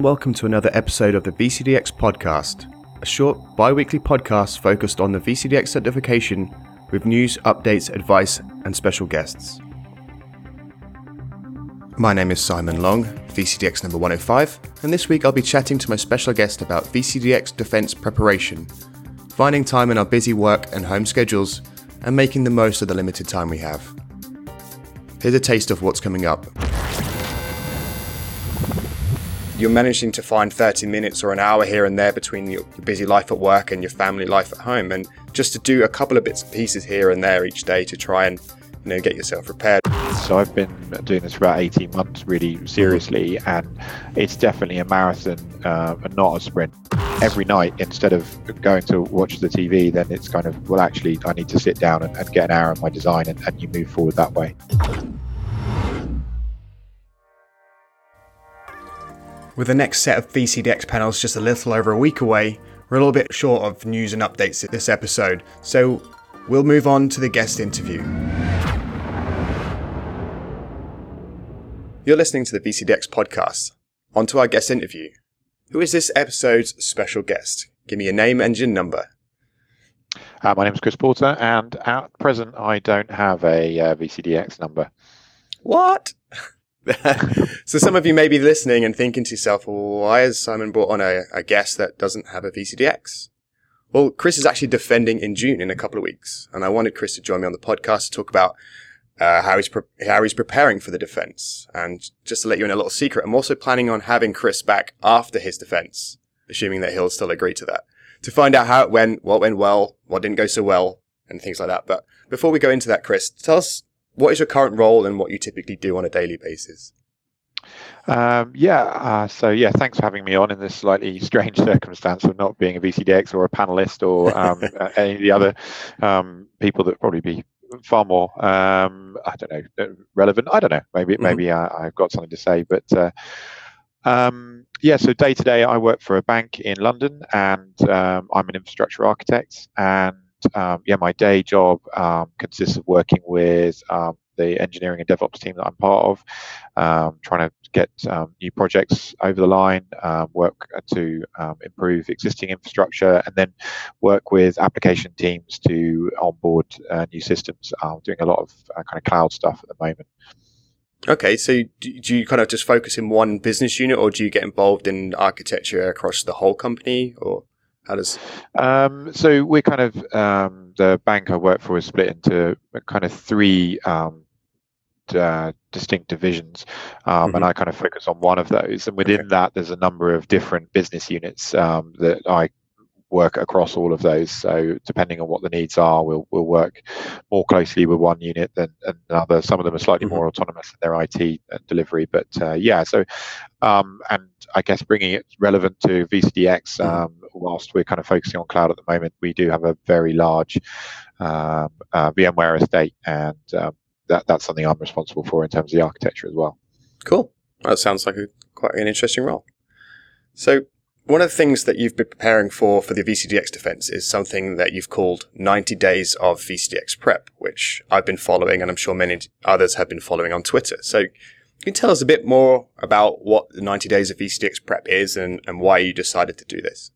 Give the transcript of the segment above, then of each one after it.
Welcome to another episode of the VCDX podcast, a short bi weekly podcast focused on the VCDX certification with news, updates, advice, and special guests. My name is Simon Long, VCDX number 105, and this week I'll be chatting to my special guest about VCDX defense preparation, finding time in our busy work and home schedules, and making the most of the limited time we have. Here's a taste of what's coming up you're managing to find 30 minutes or an hour here and there between your, busy life at work and your family life at home and just to do a couple of bits and pieces here and there each day to try and you know get yourself prepared so i've been doing this for about 18 months really seriously and it's definitely a marathon uh, and not a sprint. Every night instead of going to watch the tv then it's kind of well actually i need to sit down and, and get an hour on my design and, and you move forward that way With the next set of VCDX panels just a little over a week away, we're a little bit short of news and updates this episode, so we'll move on to the guest interview. You're listening to the VCDX podcast. On to our guest interview. Who is this episode's special guest? Give me your name and your number. Uh, my name is Chris Porter, and at present, I don't have a uh, VCDX number. What? so some of you may be listening and thinking to yourself, why has Simon brought on a, a, guest that doesn't have a VCDX? Well, Chris is actually defending in June in a couple of weeks, and I wanted Chris to join me on the podcast to talk about uh, how he's pre- how he's preparing for the defense. And just to let you in a little secret, I'm also planning on having Chris back after his defense, assuming that he'll still agree to that, to find out how it went, what went well, what didn't go so well, and things like that. But before we go into that, Chris, tell us what is your current role and what you typically do on a daily basis? Um, yeah, uh, so yeah, thanks for having me on in this slightly strange circumstance of not being a VCDX or a panelist or um, any of the other um, people that probably be far more, um, I don't know, uh, relevant. I don't know. Maybe mm-hmm. maybe I, have got something to say, but uh, um, yeah. So day to day, I work for a bank in London, and um, I'm an infrastructure architect, and um, yeah, my day job um, consists of working with um, the engineering and DevOps team that I'm part of, um, trying to get um, new projects over the line, um, work to improve existing infrastructure, and then work with application teams to onboard uh, new systems. I'm doing a lot of uh, kind of cloud stuff at the moment. Okay, so do you kind of just focus in one business unit, or do you get involved in architecture across the whole company, or? How does? Um, so we're kind of um, the bank I work for is split into kind of three um, uh, distinct divisions, um, mm-hmm. and I kind of focus on one of those. And within okay. that, there's a number of different business units um, that I work across all of those. So depending on what the needs are, we'll we'll work more closely with one unit than, than another. Some of them are slightly mm-hmm. more autonomous in their IT delivery, but uh, yeah. So um, and I guess bringing it relevant to VCDX, mm-hmm. um, whilst we're kind of focusing on cloud at the moment, we do have a very large um, uh, VMware estate, and um, that that's something I'm responsible for in terms of the architecture as well. Cool. That sounds like a, quite an interesting role. So one of the things that you've been preparing for for the VCDX defense is something that you've called 90 days of VCDX prep, which I've been following and I'm sure many others have been following on Twitter. So can you tell us a bit more about what the 90 days of VCDX prep is and, and why you decided to do this?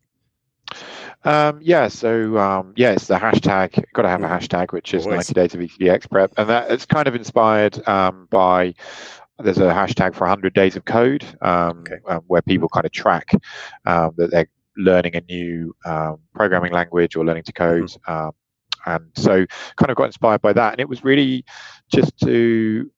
Um, yeah, so um, yeah, it's the hashtag. Got to have a hashtag, which is Always. 90 days of VCDX prep, and that it's kind of inspired um, by there's a hashtag for 100 days of code um, okay. um, where people kind of track um, that they're learning a new um, programming language or learning to code. Mm-hmm. Um, and so kind of got inspired by that. And it was really just to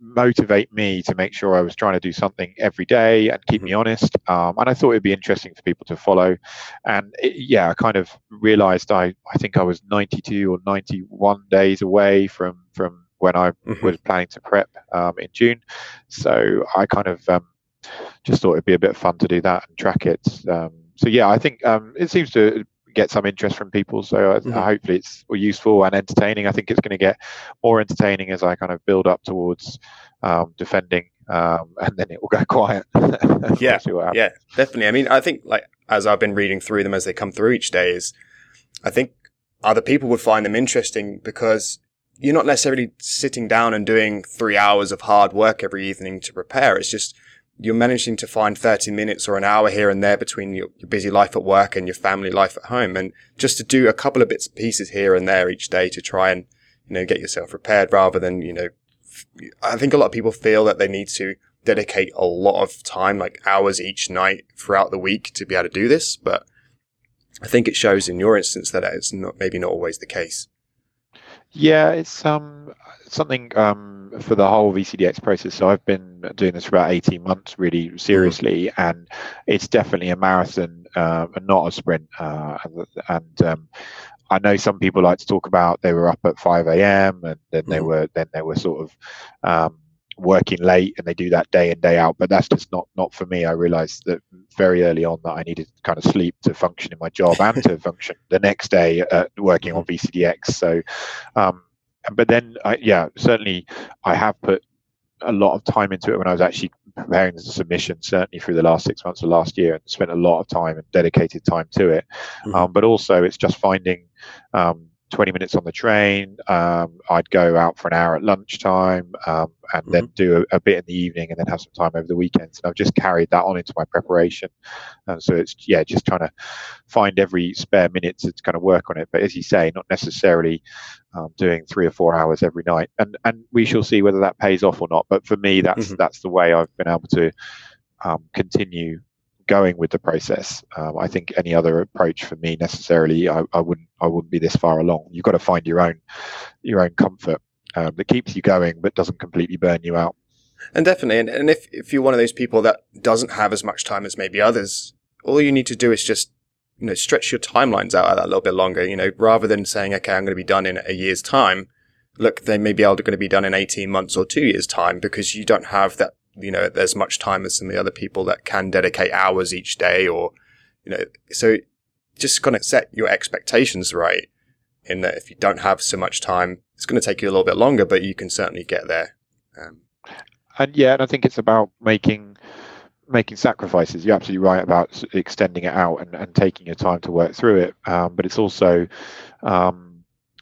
motivate me to make sure I was trying to do something every day and keep mm-hmm. me honest. Um, and I thought it'd be interesting for people to follow. And it, yeah, I kind of realized I, I think I was 92 or 91 days away from, from when I mm-hmm. was planning to prep um, in June. So I kind of um, just thought it'd be a bit of fun to do that and track it. Um, so yeah, I think um, it seems to get some interest from people. So mm-hmm. hopefully it's useful and entertaining. I think it's going to get more entertaining as I kind of build up towards um, defending, um, and then it will go quiet. yeah, yeah, definitely. I mean, I think like as I've been reading through them as they come through each day, is I think other people would find them interesting because you're not necessarily sitting down and doing three hours of hard work every evening to prepare. It's just you're managing to find 30 minutes or an hour here and there between your, your, busy life at work and your family life at home. And just to do a couple of bits and pieces here and there each day to try and, you know, get yourself prepared rather than, you know, I think a lot of people feel that they need to dedicate a lot of time, like hours each night throughout the week to be able to do this. But I think it shows in your instance that it's not, maybe not always the case. Yeah, it's um something um for the whole VCDX process. So I've been doing this for about eighteen months, really seriously, mm-hmm. and it's definitely a marathon uh, and not a sprint. Uh, and um, I know some people like to talk about they were up at five a.m. and then mm-hmm. they were then they were sort of um, working late and they do that day in day out. But that's just not not for me. I realized that very early on that i needed kind of sleep to function in my job and to function the next day at working on vcdx so um but then I, yeah certainly i have put a lot of time into it when i was actually preparing the submission certainly through the last six months of last year and spent a lot of time and dedicated time to it. Mm-hmm. um, but also it's just finding um, 20 minutes on the train. Um, I'd go out for an hour at lunchtime um, and mm-hmm. then do a, a, bit in the evening and then have some time over the weekends. And I've just carried that on into my preparation. And so it's, yeah, just trying to find every spare minute to, kind of work on it. But as you say, not necessarily um, doing three or four hours every night. And, and we shall see whether that pays off or not. But for me, that's, mm-hmm. that's the way I've been able to um, continue going with the process. Um, I think any other approach for me necessarily, I, I, wouldn't I wouldn't be this far along. You've got to find your own your own comfort um, that keeps you going but doesn't completely burn you out. And definitely, and, and if if you're one of those people that doesn't have as much time as maybe others, all you need to do is just you know stretch your timelines out a little bit longer. You know, rather than saying, okay, I'm going to be done in a year's time. Look, they may be able to going to be done in 18 months or two years time because you don't have that you know, there's much time as some of the other people that can dedicate hours each day or, you know, so just kind of set your expectations right in that if you don't have so much time, it's going to take you a little bit longer, but you can certainly get there. Um, and yeah, and I think it's about making making sacrifices. You're absolutely right about extending it out and, and taking your time to work through it. Um, but it's also um,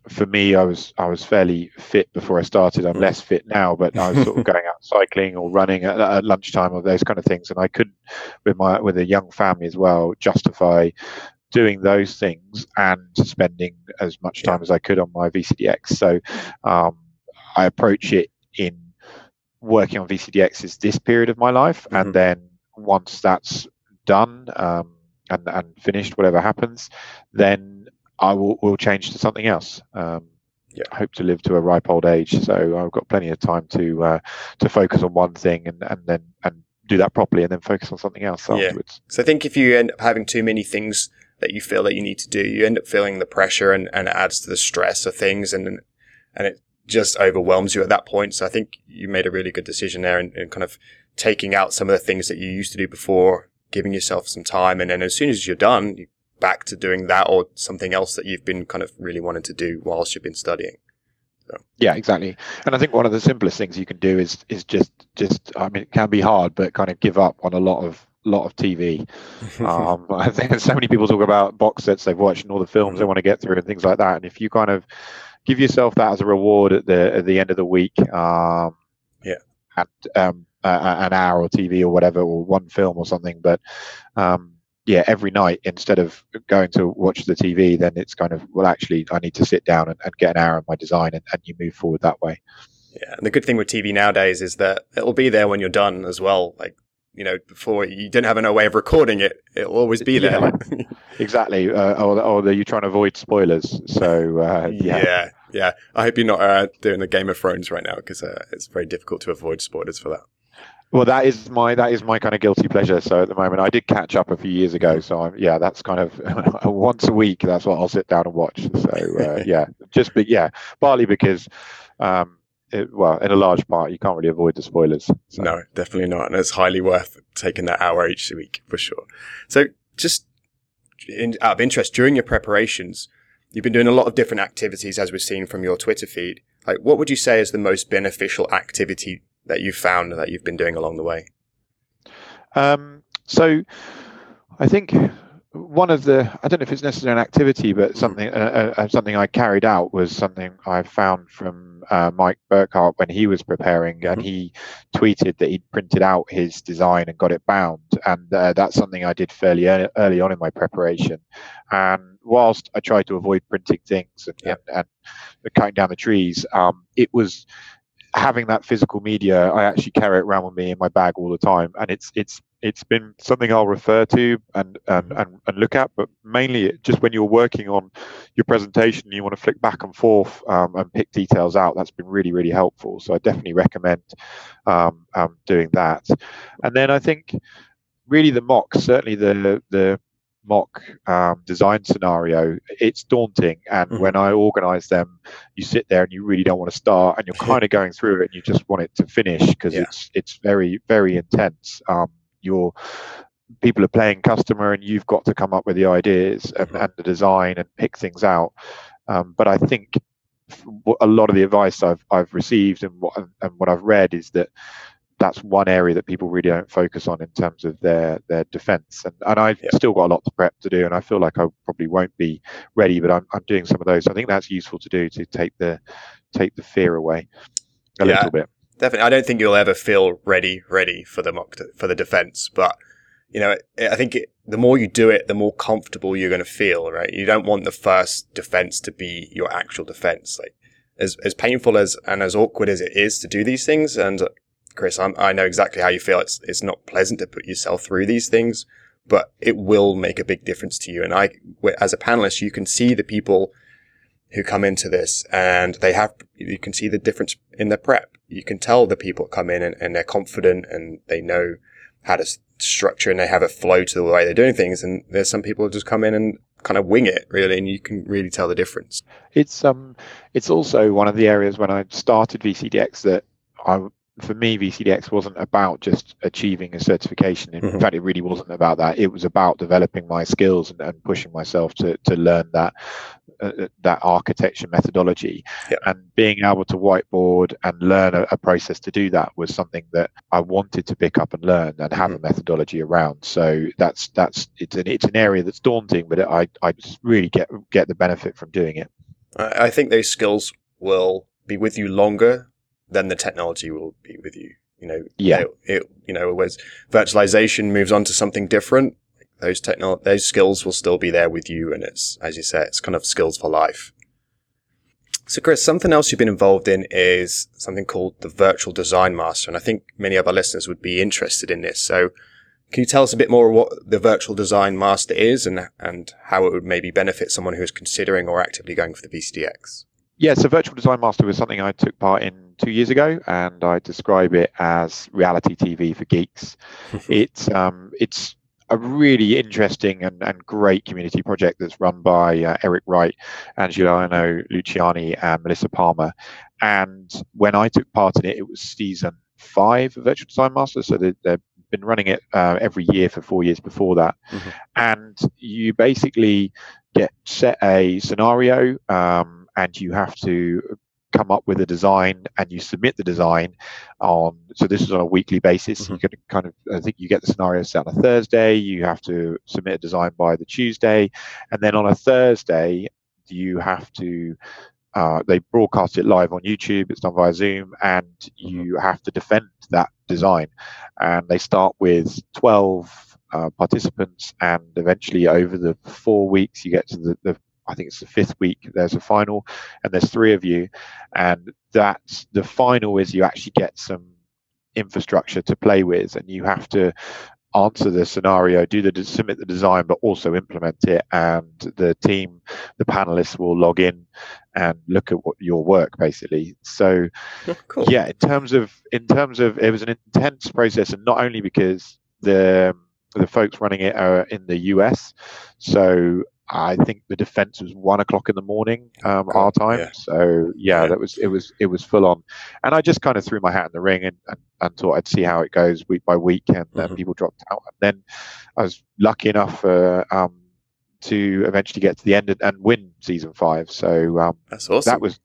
for me, I was I was fairly fit before I started. I'm less fit now, but I was sort of going out cycling or running at, at, lunchtime or those kind of things. And I couldn't, with my with a young family as well, justify doing those things and spending as much time as I could on my VCDX. So um, I approach it in working on VCDX is this period of my life, mm-hmm. and then once that's done um, and and finished, whatever happens, then I will will change to something else. Um, yeah. I hope to live to a ripe old age, so I've got plenty of time to uh, to focus on one thing and, and then and do that properly, and then focus on something else afterwards. Yeah. So I think if you end up having too many things that you feel that you need to do, you end up feeling the pressure, and, and it adds to the stress of things, and and it just overwhelms you at that point. So I think you made a really good decision there, and kind of taking out some of the things that you used to do before, giving yourself some time, and then as soon as you're done, you back to doing that or something else that you've been kind of really wanting to do whilst you've been studying. So. Yeah, exactly. And I think one of the simplest things you can do is is just just I mean it can be hard, but kind of give up on a lot of lot of TV. um, I think so many people talk about box sets they've watched and all the films they want to get through and things like that. And if you kind of give yourself that as a reward at the at the end of the week, um, yeah, and um, uh, an hour or TV or whatever, or one film or something, but um, yeah, every night instead of going to watch the TV, then it's kind of well, actually, I need to sit down and, and get an hour on my design, and, and you move forward that way. Yeah, and the good thing with TV nowadays is that it'll be there when you're done as well. Like you know, before you didn't have no way of recording it, it'll always be there. Yeah, exactly. Uh, or, or you're trying to avoid spoilers. So uh, yeah. yeah, yeah. I hope you're not uh, doing the Game of Thrones right now because uh, it's very difficult to avoid spoilers for that. Well, that is my that is my kind of guilty pleasure. So at the moment, I did catch up a few years ago. So I'm, yeah, that's kind of once a week. That's what I'll sit down and watch. So uh, yeah, just but yeah, partly because, um, it, well, in a large part, you can't really avoid the spoilers. So. No, definitely not, and it's highly worth taking that hour each week for sure. So just in, out of interest, during your preparations, you've been doing a lot of different activities, as we've seen from your Twitter feed. Like, what would you say is the most beneficial activity that you've found that you've been doing along the way? Um, so I think one of the I don't know if it's necessarily an activity, but mm. something uh, uh, something I carried out was something I found from uh, Mike Burkhart when he was preparing, and mm-hmm. he tweeted that he'd printed out his design and got it bound, and uh, that's something I did fairly early, early on in my preparation. And whilst I tried to avoid printing things and, and, and cutting down the trees, um, it was having that physical media, I actually carry it around with me in my bag all the time, and it's it's it's been something I'll refer to and and and, and look at. But mainly, just when you're working on your presentation, you want to flick back and forth um, and pick details out. That's been really really helpful. So I definitely recommend um, um, doing that. And then I think really the mocks, certainly the the mock um, design scenario, it's daunting. And mm-hmm. when I organize them, you sit there and you really don't want to start, and you're kind of going through it and you just want it to finish because yeah. it's it's very very intense. Um, you're people are playing customer, and you've got to come up with the ideas and, mm-hmm. and the design and pick things out. Um, but I think a lot of the advice I've I've received and what and what I've read is that that's one area that people really don't focus on in terms of their their defense. And, and i've yeah. still got a lot to prep to do and i feel like i probably won't be ready but i'm, I'm doing some of those. So i think that's useful to do to take the take the fear away a yeah, little bit. Definitely. I don't think you'll ever feel ready ready for the mock for the defense but you know i think it, the more you do it the more comfortable you're going to feel right? You don't want the first defense to be your actual defense. Like as, as painful as and as awkward as it is to do these things and Chris, I'm, i know exactly how you feel. It's it's not pleasant to put yourself through these things, but it will make a big difference to you. And I, as a panelist, you can see the people who come into this, and they have you can see the difference in their prep. You can tell the people come in and, and they're confident and they know how to structure and they have a flow to the way they're doing things. And there's some people who just come in and kind of wing it really, and you can really tell the difference. It's um, it's also one of the areas when I started VCDX that I for me, VCDX wasn't about just achieving a certification. In mm-hmm. fact, it really wasn't about that. It was about developing my skills and, and pushing myself to to learn that uh, uh that architecture methodology. Yeah. And being able to whiteboard and learn a, a, process to do that was something that I wanted to pick up and learn and have mm-hmm. a methodology around. So that's that's it's an it's an area that's daunting, but it, I I just really get get the benefit from doing it. I think those skills will be with you longer then the technology will be with you. You know, yeah. It, it you know, as virtualization moves on to something different, those techno those skills will still be there with you, and it's as you say, it's kind of skills for life. So, Chris, something else you've been involved in is something called the Virtual Design Master, and I think many of our listeners would be interested in this. So, can you tell us a bit more what the Virtual Design Master is and and how it would maybe benefit someone who is considering or actively going for the VCDX? Yeah, so Virtual Design Master was something I took part in two years ago, and I describe it as reality TV for geeks. it's um, it's a really interesting and, and great community project that's run by uh, Eric Wright, Angelino Luciani, and Melissa Palmer. And when I took part in it, it was season five of Virtual Design Master, so they, they've been running it uh, every year for four years before that. Mm-hmm. And you basically get set a scenario. Um, and you have to come up with a design and you submit the design on so this is on a weekly basis mm-hmm. you can kind of i think you get the scenario set on a thursday you have to submit a design by the tuesday and then on a thursday you have to uh, they broadcast it live on YouTube. It's done via Zoom, and mm-hmm. you have to defend that design. And they start with 12 uh, participants, and eventually, over the four weeks, you get to the, the I think it's the fifth week. There's a final, and there's three of you, and that's the final is you actually get some infrastructure to play with, and you have to answer the scenario, do the submit the design, but also implement it. And the team, the panelists will log in and look at what your work basically. So, oh, cool. yeah, in terms of in terms of it was an intense process, and not only because the the folks running it are in the US, so I think the defense was one o'clock in the morning, um, our time. Yeah. So yeah, yeah, that was it was it was full on, and I just kind of threw my hat in the ring and, and, and thought I'd see how it goes week by week, and mm-hmm. people dropped out, and then I was lucky enough uh, um, to eventually get to the end and, and win season five. So um, that's awesome. That was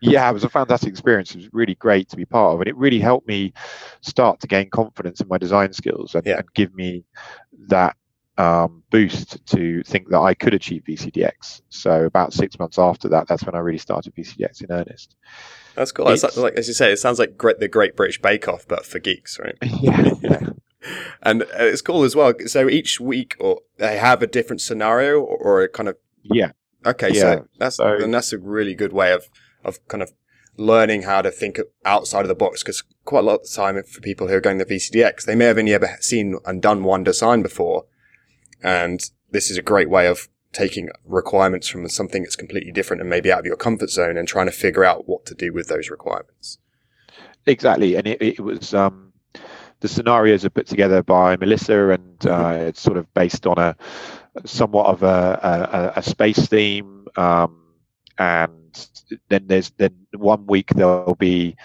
yeah, it was a fantastic experience. It was really great to be part of, and it really helped me start to gain confidence in my design skills and, yeah. and give me that um, boost to think that I could achieve VCDX. So about six months after that, that's when I really started VCDX in earnest. That's cool. It's, like, as you say, it sounds like great, the Great British Bake Off, but for geeks, right? yeah. yeah. and uh, it's cool as well. So each week, or they have a different scenario, or, or a kind of yeah. Okay, yeah. so that's so, and that's a really good way of of kind of learning how to think outside of the box because quite a lot of the time for people who are going to VCDX, they may have only ever seen and done one design before. And this is a great way of taking requirements from something that's completely different and maybe out of your comfort zone and trying to figure out what to do with those requirements. Exactly. And it, it was, um, the scenarios are put together by Melissa and uh, it's sort of based on a somewhat of a, a, a space theme. Um, and then there's then one week there'll be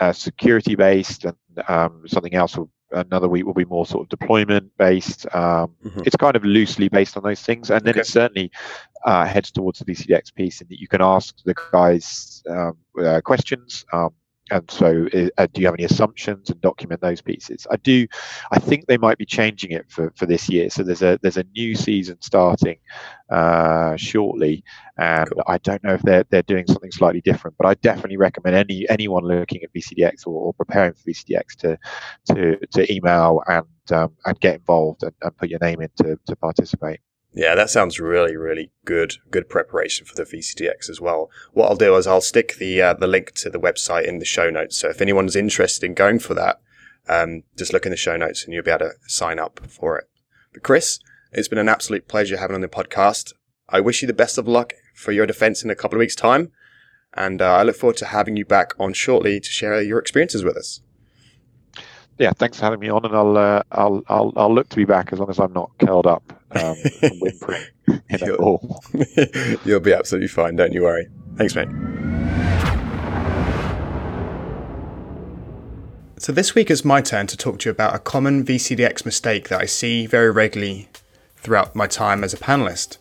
uh, security based and um, something else will another week will be more sort of deployment based um, mm-hmm. it's kind of loosely based on those things and then okay. it certainly uh, heads towards the vcdx piece and that you can ask the guys um, uh, questions um, and so uh, do you have any assumptions and document those pieces? I do i think they might be changing it for, for this year. So there's a there's a new season starting uh, shortly. And cool. i don't know if they're they're doing something slightly different but i definitely recommend any anyone looking at vcdx or, or preparing for vcdx to to to email and um, and get involved and, and put your name in to, to participate yeah, that sounds really, really good. Good preparation for the VCDX as well. What I'll do is I'll stick the uh, the link to the website in the show notes. So if anyone's interested in going for that, um, just look in the show notes and you'll be able to sign up for it. But Chris, it's been an absolute pleasure having on the podcast. I wish you the best of luck for your defense in a couple of weeks' time, and uh, I look forward to having you back on shortly to share your experiences with us yeah, thanks for having me on, and I'll uh, I'll I'll I'll look to be back as long as I'm not curled up um, whimpering in a ball. You'll be absolutely fine. Don't you worry. Thanks, mate. So this week is my turn to talk to you about a common VCDX mistake that I see very regularly throughout my time as a panelist.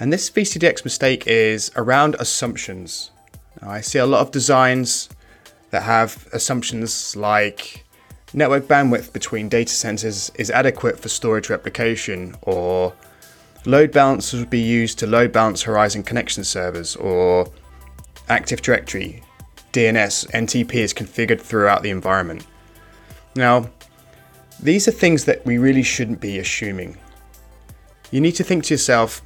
And this VCDX mistake is around assumptions. I see a lot of designs that have assumptions like network bandwidth between data centers is adequate for storage replication, or load balancers would be used to load balance Horizon connection servers, or Active Directory, DNS, NTP is configured throughout the environment. Now, these are things that we really shouldn't be assuming. You need to think to yourself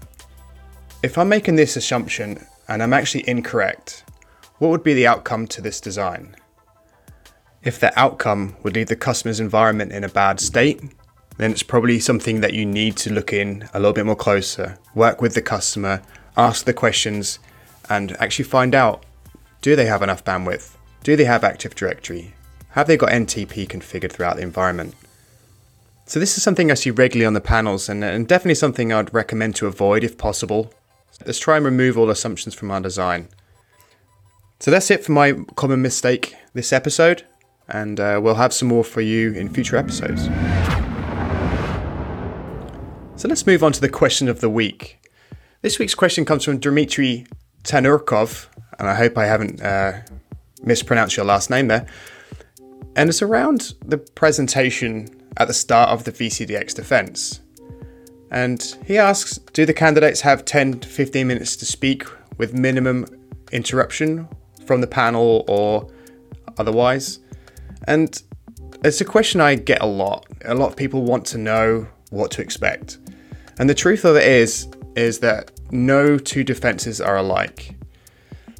if I'm making this assumption and I'm actually incorrect, what would be the outcome to this design? If the outcome would leave the customer's environment in a bad state, then it's probably something that you need to look in a little bit more closer, work with the customer, ask the questions, and actually find out do they have enough bandwidth? Do they have Active Directory? Have they got NTP configured throughout the environment? So, this is something I see regularly on the panels, and, and definitely something I'd recommend to avoid if possible. Let's try and remove all assumptions from our design. So, that's it for my common mistake this episode and uh, we'll have some more for you in future episodes. So let's move on to the question of the week. This week's question comes from Dmitry Tanurkov, and I hope I haven't uh, mispronounced your last name there. And it's around the presentation at the start of the VCDX defense. And he asks Do the candidates have 10 to 15 minutes to speak with minimum interruption from the panel or otherwise? And it's a question I get a lot. A lot of people want to know what to expect. And the truth of it is is that no two defenses are alike.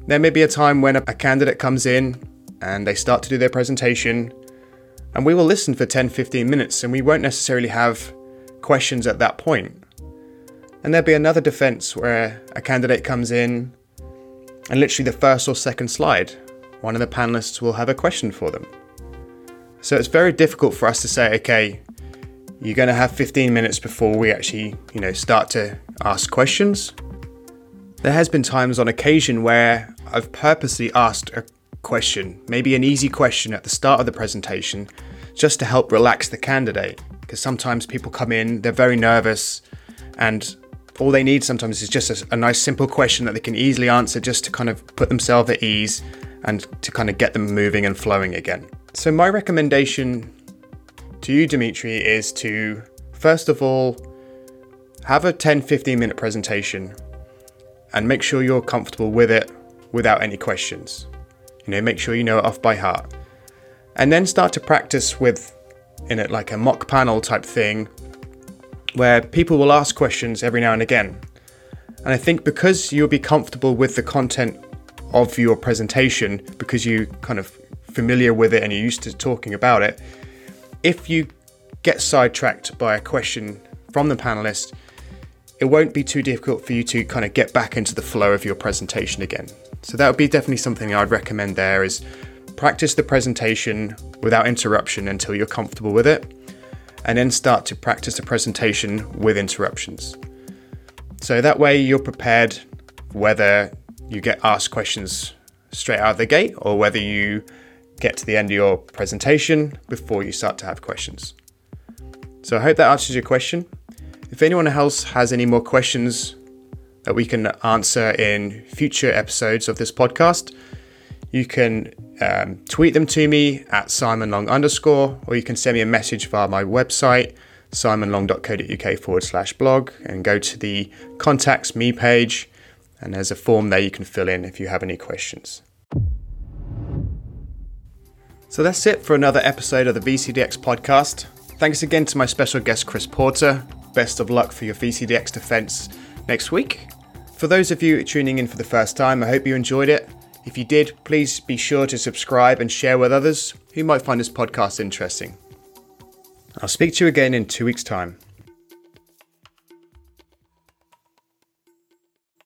There may be a time when a candidate comes in and they start to do their presentation and we will listen for 10 15 minutes and we won't necessarily have questions at that point. And there'll be another defense where a candidate comes in and literally the first or second slide, one of the panelists will have a question for them. So it's very difficult for us to say, okay, you're going to have 15 minutes before we actually, you know, start to ask questions. There has been times on occasion where I've purposely asked a question, maybe an easy question at the start of the presentation, just to help relax the candidate. Because sometimes people come in, they're very nervous, and all they need sometimes is just a, a, nice simple question that they can easily answer just to kind of put themselves at ease and to kind of get them moving and flowing again. So, my recommendation to you, Dimitri, is to first of all have a 10 15 minute presentation and make sure you're comfortable with it without any questions. You know, make sure you know it off by heart. And then start to practice with in it like a mock panel type thing where people will ask questions every now and again. And I think because you'll be comfortable with the content of your presentation, because you kind of familiar with it and you're used to talking about it, if you get sidetracked by a question from the panelist, it won't be too difficult for you to kind of get back into the flow of your presentation again. So that would be definitely something I'd recommend there is practice the presentation without interruption until you're comfortable with it and then start to practice the presentation with interruptions. So that way you're prepared whether you get asked questions straight out of the gate or whether you get to the end of your presentation before you start to have questions. So I hope that answers your question. If anyone else has any more questions that we can answer in future episodes of this podcast, you can um, tweet them to me at simonlong underscore, or you can send me a message via my website, simonlong.co.uk forward slash blog, and go to the contacts me page. And there's a form there you can fill in if you have any questions. So that's it for another episode of the VCDX podcast. Thanks again to my special guest, Chris Porter. Best of luck for your VCDX defense next week. For those of you tuning in for the first time, I hope you enjoyed it. If you did, please be sure to subscribe and share with others who might find this podcast interesting. I'll speak to you again in two weeks' time.